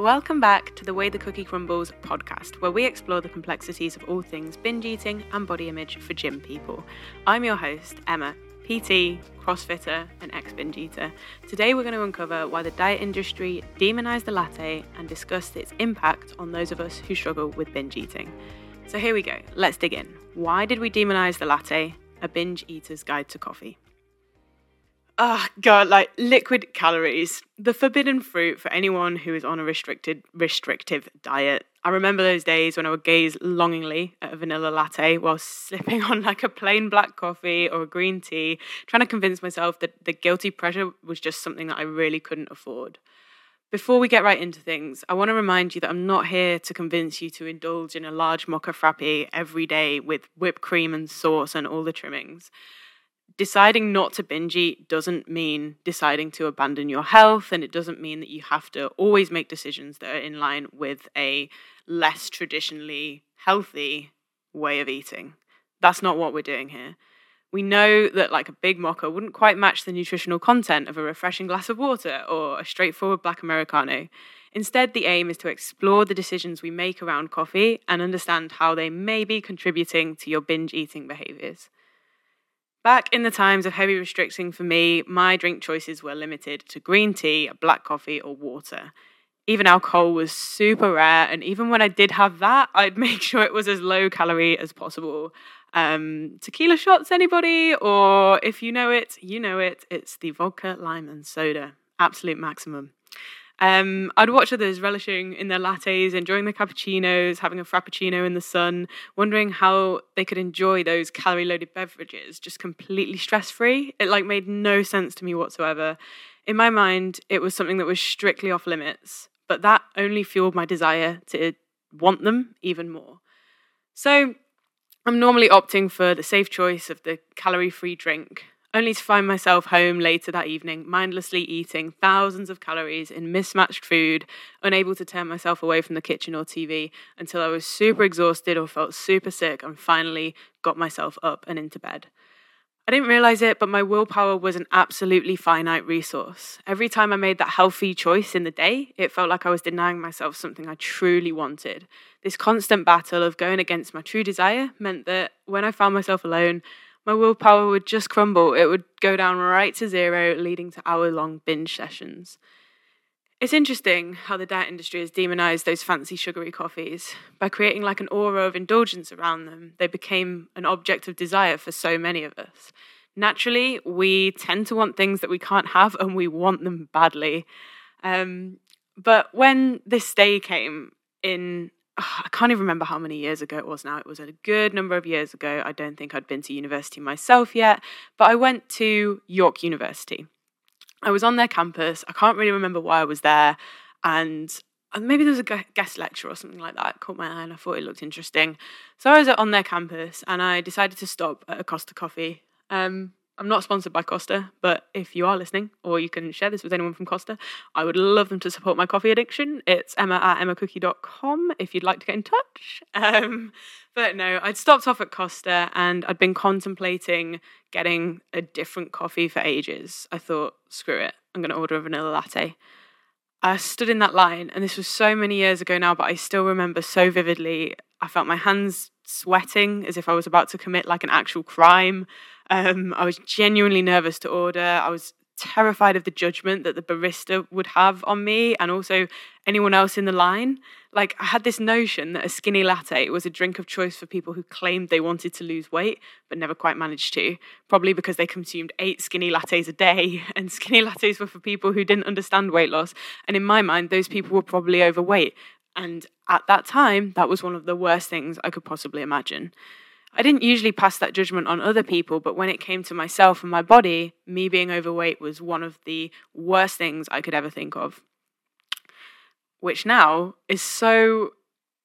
Welcome back to the Way the Cooki Crumbles podcast, where we explore the complexities of all things binge eating and body image for gym people. I'm your host, Emma, PT, CrossFitter, and ex binge eater. Today we're going to uncover why the diet industry demonized the latte and discuss its impact on those of us who struggle with binge eating. So here we go, let's dig in. Why did we demonize the latte? A binge eater's guide to coffee. Oh god, like liquid calories, the forbidden fruit for anyone who is on a restricted restrictive diet. I remember those days when I would gaze longingly at a vanilla latte while sipping on like a plain black coffee or a green tea, trying to convince myself that the guilty pleasure was just something that I really couldn't afford. Before we get right into things, I want to remind you that I'm not here to convince you to indulge in a large mocha frappe every day with whipped cream and sauce and all the trimmings deciding not to binge eat doesn't mean deciding to abandon your health, and it doesn't mean that you have to always make decisions that are in line with a less traditionally healthy way of eating. That's not what we're doing here. We know that, like a big mocha, wouldn't quite match the nutritional content of a refreshing glass of water or a straightforward black Americano. Instead, the aim is to explore the decisions we make around coffee and understand how they may be contributing to your binge eating behaviors. Back in the times of heavy restricting for me, my drink choices were limited to green tea, black coffee, or water. Even alcohol was super rare, and even when I did have that, I'd make sure it was as low calorie as possible. Um, tequila shots, anybody? Or if you know it, you know it. It's the vodka, lime, and soda. Absolute maximum. Um, I'd watch others relishing in their lattes, enjoying their cappuccinos, having a frappuccino in the sun, wondering how they could enjoy those calorie loaded beverages just completely stress free. It like made no sense to me whatsoever. In my mind, it was something that was strictly off limits, but that only fueled my desire to want them even more. So I'm normally opting for the safe choice of the calorie free drink, only to find myself home later that evening, mindlessly eating thousands of calories in mismatched food, unable to turn myself away from the kitchen or TV until I was super exhausted or felt super sick and finally got myself up and into bed. I didn't realize it, but my willpower was an absolutely finite resource. Every time I made that healthy choice in the day, it felt like I was denying myself something I truly wanted. This constant battle of going against my true desire meant that when I found myself alone, my willpower would just crumble. It would go down right to zero, leading to hour long binge sessions. It's interesting how the diet industry has demonized those fancy sugary coffees. By creating like an aura of indulgence around them, they became an object of desire for so many of us. Naturally, we tend to want things that we can't have and we want them badly. Um, but when this day came in I can't even remember how many years ago it was now. It was a good number of years ago. I don't think I'd been to university myself yet, but I went to York University. I was on their campus. I can't really remember why I was there. And maybe there was a guest lecture or something like that. It caught my eye and I thought it looked interesting. So I was on their campus and I decided to stop at a Costa Coffee. Um, I'm not sponsored by Costa, but if you are listening, or you can share this with anyone from Costa, I would love them to support my coffee addiction. It's emma at emmacookie.com if you'd like to get in touch. Um, but no, I'd stopped off at Costa and I'd been contemplating getting a different coffee for ages. I thought, screw it, I'm going to order a vanilla latte. I stood in that line, and this was so many years ago now, but I still remember so vividly. I felt my hands sweating as if I was about to commit like an actual crime. Um, I was genuinely nervous to order. I was terrified of the judgment that the barista would have on me and also anyone else in the line. Like, I had this notion that a skinny latte was a drink of choice for people who claimed they wanted to lose weight but never quite managed to, probably because they consumed eight skinny lattes a day, and skinny lattes were for people who didn't understand weight loss. And in my mind, those people were probably overweight. And at that time, that was one of the worst things I could possibly imagine. I didn't usually pass that judgment on other people, but when it came to myself and my body, me being overweight was one of the worst things I could ever think of. Which now is so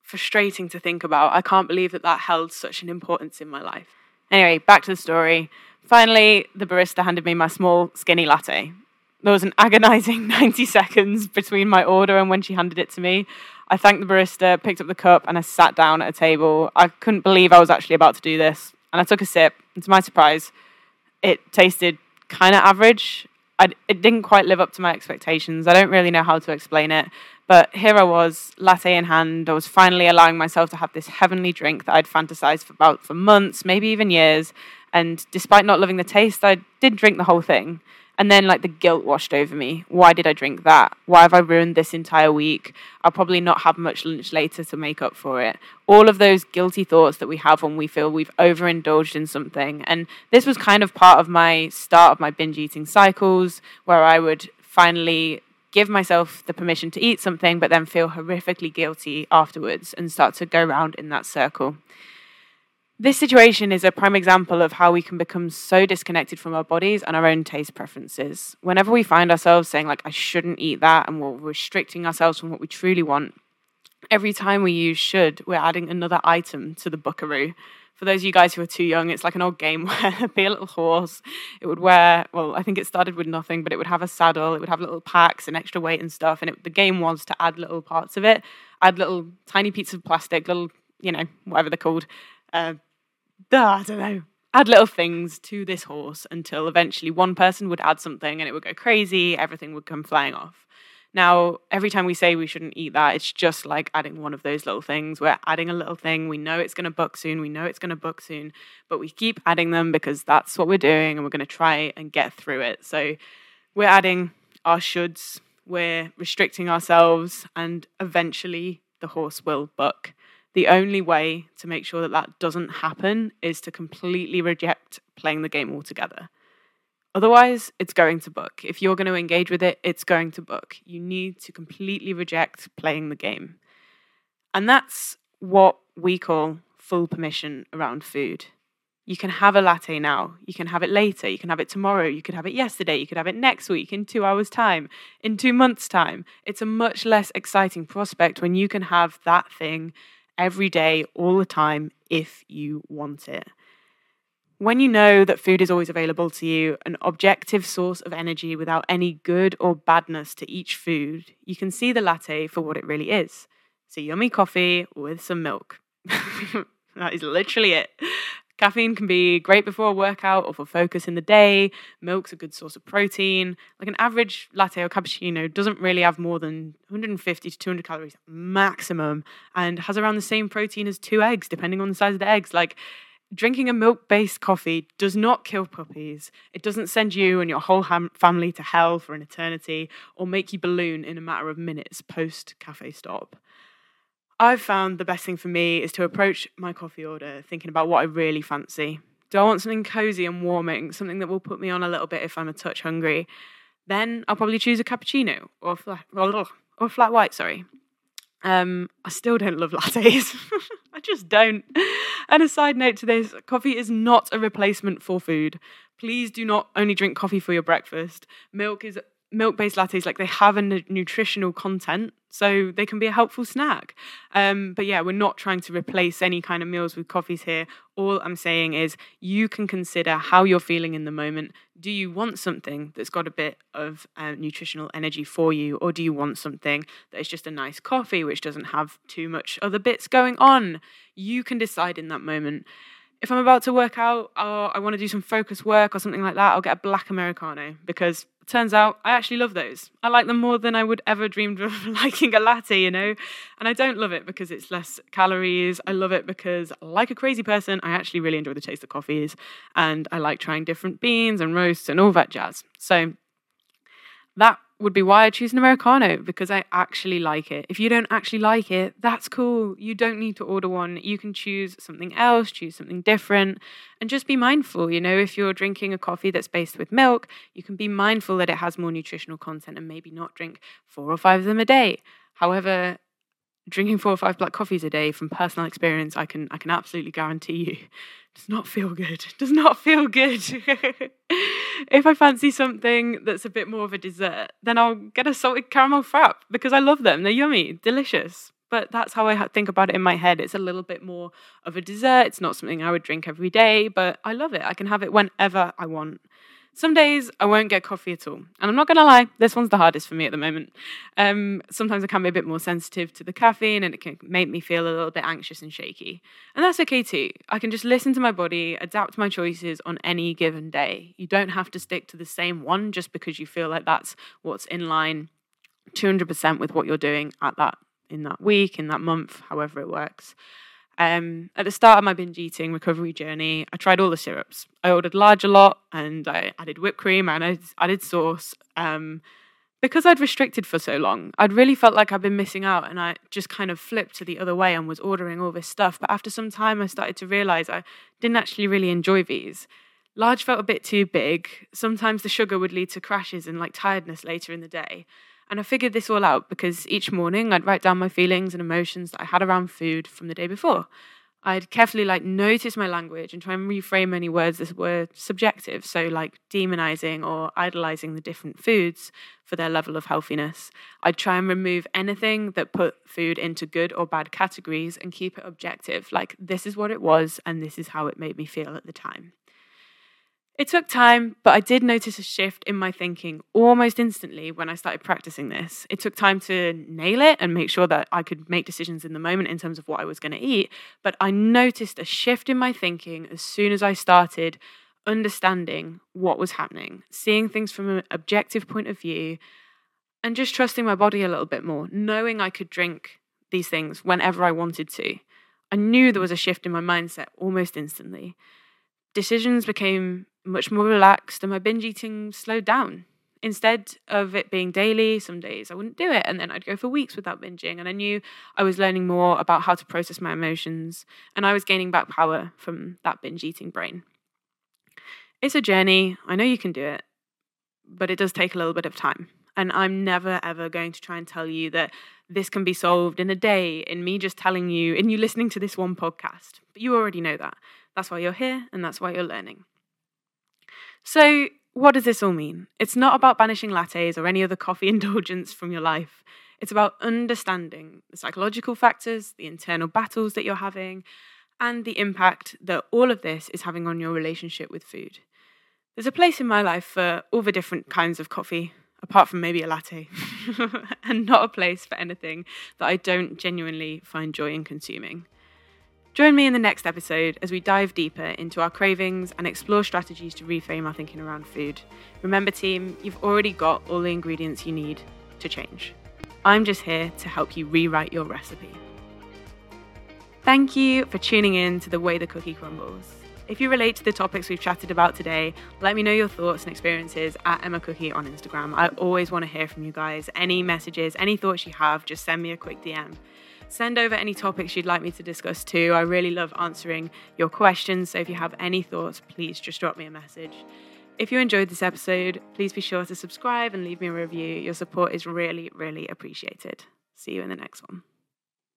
frustrating to think about. I can't believe that that held such an importance in my life. Anyway, back to the story. Finally, the barista handed me my small, skinny latte. There was an agonizing 90 seconds between my order and when she handed it to me. I thanked the barista, picked up the cup, and I sat down at a table. I couldn't believe I was actually about to do this. And I took a sip, and to my surprise, it tasted kind of average. I, it didn't quite live up to my expectations. I don't really know how to explain it. But here I was, latte in hand. I was finally allowing myself to have this heavenly drink that I'd fantasized about for months, maybe even years. And despite not loving the taste, I did drink the whole thing. And then, like, the guilt washed over me. Why did I drink that? Why have I ruined this entire week? I'll probably not have much lunch later to make up for it. All of those guilty thoughts that we have when we feel we've overindulged in something. And this was kind of part of my start of my binge eating cycles, where I would finally give myself the permission to eat something, but then feel horrifically guilty afterwards and start to go round in that circle. This situation is a prime example of how we can become so disconnected from our bodies and our own taste preferences. Whenever we find ourselves saying, like, I shouldn't eat that, and we're restricting ourselves from what we truly want, every time we use should, we're adding another item to the buckaroo. For those of you guys who are too young, it's like an old game where there'd be a little horse. It would wear, well, I think it started with nothing, but it would have a saddle, it would have little packs and extra weight and stuff. And it, the game was to add little parts of it, add little tiny pieces of plastic, little, you know, whatever they're called, uh, I don't know, add little things to this horse until eventually one person would add something and it would go crazy, everything would come flying off. Now, every time we say we shouldn't eat that, it's just like adding one of those little things. We're adding a little thing. We know it's going to book soon. We know it's going to book soon, but we keep adding them because that's what we're doing and we're going to try and get through it. So we're adding our shoulds, we're restricting ourselves, and eventually the horse will buck the only way to make sure that that doesn't happen is to completely reject playing the game altogether. Otherwise, it's going to book. If you're going to engage with it, it's going to book. You need to completely reject playing the game. And that's what we call full permission around food. You can have a latte now. You can have it later. You can have it tomorrow. You could have it yesterday. You could have it next week, in two hours' time, in two months' time. It's a much less exciting prospect when you can have that thing every day, all the time, if you want it. When you know that food is always available to you, an objective source of energy without any good or badness to each food, you can see the latte for what it really is. A yummy coffee with some milk. that is literally it. Caffeine can be great before a workout or for focus in the day. Milk's a good source of protein. Like an average latte or cappuccino doesn't really have more than 150 to 200 calories maximum and has around the same protein as two eggs, depending on the size of the eggs. Like drinking a milk based coffee does not kill puppies. It doesn't send you and your whole ham- family to hell for an eternity or make you balloon in a matter of minutes post cafe stop. I've found the best thing for me is to approach my coffee order thinking about what I really fancy. Do I want something cozy and warming, something that will put me on a little bit if I'm a touch hungry? Then I'll probably choose a cappuccino or flat, or flat white, sorry. Um, I still don't love lattes. I just don't. And a side note to this coffee is not a replacement for food. Please do not only drink coffee for your breakfast. Milk is milk based lattes like they have a n- nutritional content so they can be a helpful snack. Um, but yeah we're not trying to replace any kind of meals with coffees here. All i'm saying is you can consider how you're feeling in the moment. Do you want something that's got a bit of uh, nutritional energy for you or do you want something that is just a nice coffee which doesn't have too much other bits going on? You can decide in that moment if I'm about to work out or I want to do some focus work or something like that, I'll get a black Americano because it turns out I actually love those. I like them more than I would ever dreamed of liking a latte, you know? And I don't love it because it's less calories. I love it because, like a crazy person, I actually really enjoy the taste of coffees and I like trying different beans and roasts and all that jazz. So that would be why I choose an Americano because I actually like it. If you don't actually like it, that's cool. You don't need to order one. You can choose something else, choose something different, and just be mindful. You know, if you're drinking a coffee that's based with milk, you can be mindful that it has more nutritional content and maybe not drink four or five of them a day. However, drinking four or five black coffees a day from personal experience, I can I can absolutely guarantee you does not feel good. Does not feel good. if I fancy something that's a bit more of a dessert, then I'll get a salted caramel frap because I love them. They're yummy, delicious. But that's how I think about it in my head. It's a little bit more of a dessert. It's not something I would drink every day, but I love it. I can have it whenever I want. Some days I won't get coffee at all. And I'm not going to lie, this one's the hardest for me at the moment. Um, sometimes I can be a bit more sensitive to the caffeine and it can make me feel a little bit anxious and shaky. And that's okay too. I can just listen to my body, adapt my choices on any given day. You don't have to stick to the same one just because you feel like that's what's in line 200% with what you're doing at that in that week, in that month, however it works. Um, at the start of my binge eating recovery journey, I tried all the syrups. I ordered large a lot and I added whipped cream and I added sauce. Um, because I'd restricted for so long, I'd really felt like I'd been missing out and I just kind of flipped to the other way and was ordering all this stuff. But after some time, I started to realize I didn't actually really enjoy these. Large felt a bit too big. Sometimes the sugar would lead to crashes and like tiredness later in the day. And I figured this all out because each morning I'd write down my feelings and emotions that I had around food from the day before. I'd carefully like notice my language and try and reframe any words that were subjective, so like demonizing or idolizing the different foods for their level of healthiness. I'd try and remove anything that put food into good or bad categories and keep it objective, like this is what it was and this is how it made me feel at the time. It took time, but I did notice a shift in my thinking almost instantly when I started practicing this. It took time to nail it and make sure that I could make decisions in the moment in terms of what I was going to eat, but I noticed a shift in my thinking as soon as I started understanding what was happening, seeing things from an objective point of view, and just trusting my body a little bit more, knowing I could drink these things whenever I wanted to. I knew there was a shift in my mindset almost instantly. Decisions became much more relaxed and my binge eating slowed down. Instead of it being daily, some days I wouldn't do it. And then I'd go for weeks without binging. And I knew I was learning more about how to process my emotions. And I was gaining back power from that binge eating brain. It's a journey. I know you can do it, but it does take a little bit of time. And I'm never, ever going to try and tell you that this can be solved in a day, in me just telling you, in you listening to this one podcast. But you already know that. That's why you're here and that's why you're learning. So, what does this all mean? It's not about banishing lattes or any other coffee indulgence from your life. It's about understanding the psychological factors, the internal battles that you're having, and the impact that all of this is having on your relationship with food. There's a place in my life for all the different kinds of coffee, apart from maybe a latte, and not a place for anything that I don't genuinely find joy in consuming. Join me in the next episode as we dive deeper into our cravings and explore strategies to reframe our thinking around food. Remember, team, you've already got all the ingredients you need to change. I'm just here to help you rewrite your recipe. Thank you for tuning in to The Way the Cooki Crumbles. If you relate to the topics we've chatted about today, let me know your thoughts and experiences at Emma Cooki on Instagram. I always want to hear from you guys. Any messages, any thoughts you have, just send me a quick DM. Send over any topics you'd like me to discuss too. I really love answering your questions. So if you have any thoughts, please just drop me a message. If you enjoyed this episode, please be sure to subscribe and leave me a review. Your support is really, really appreciated. See you in the next one.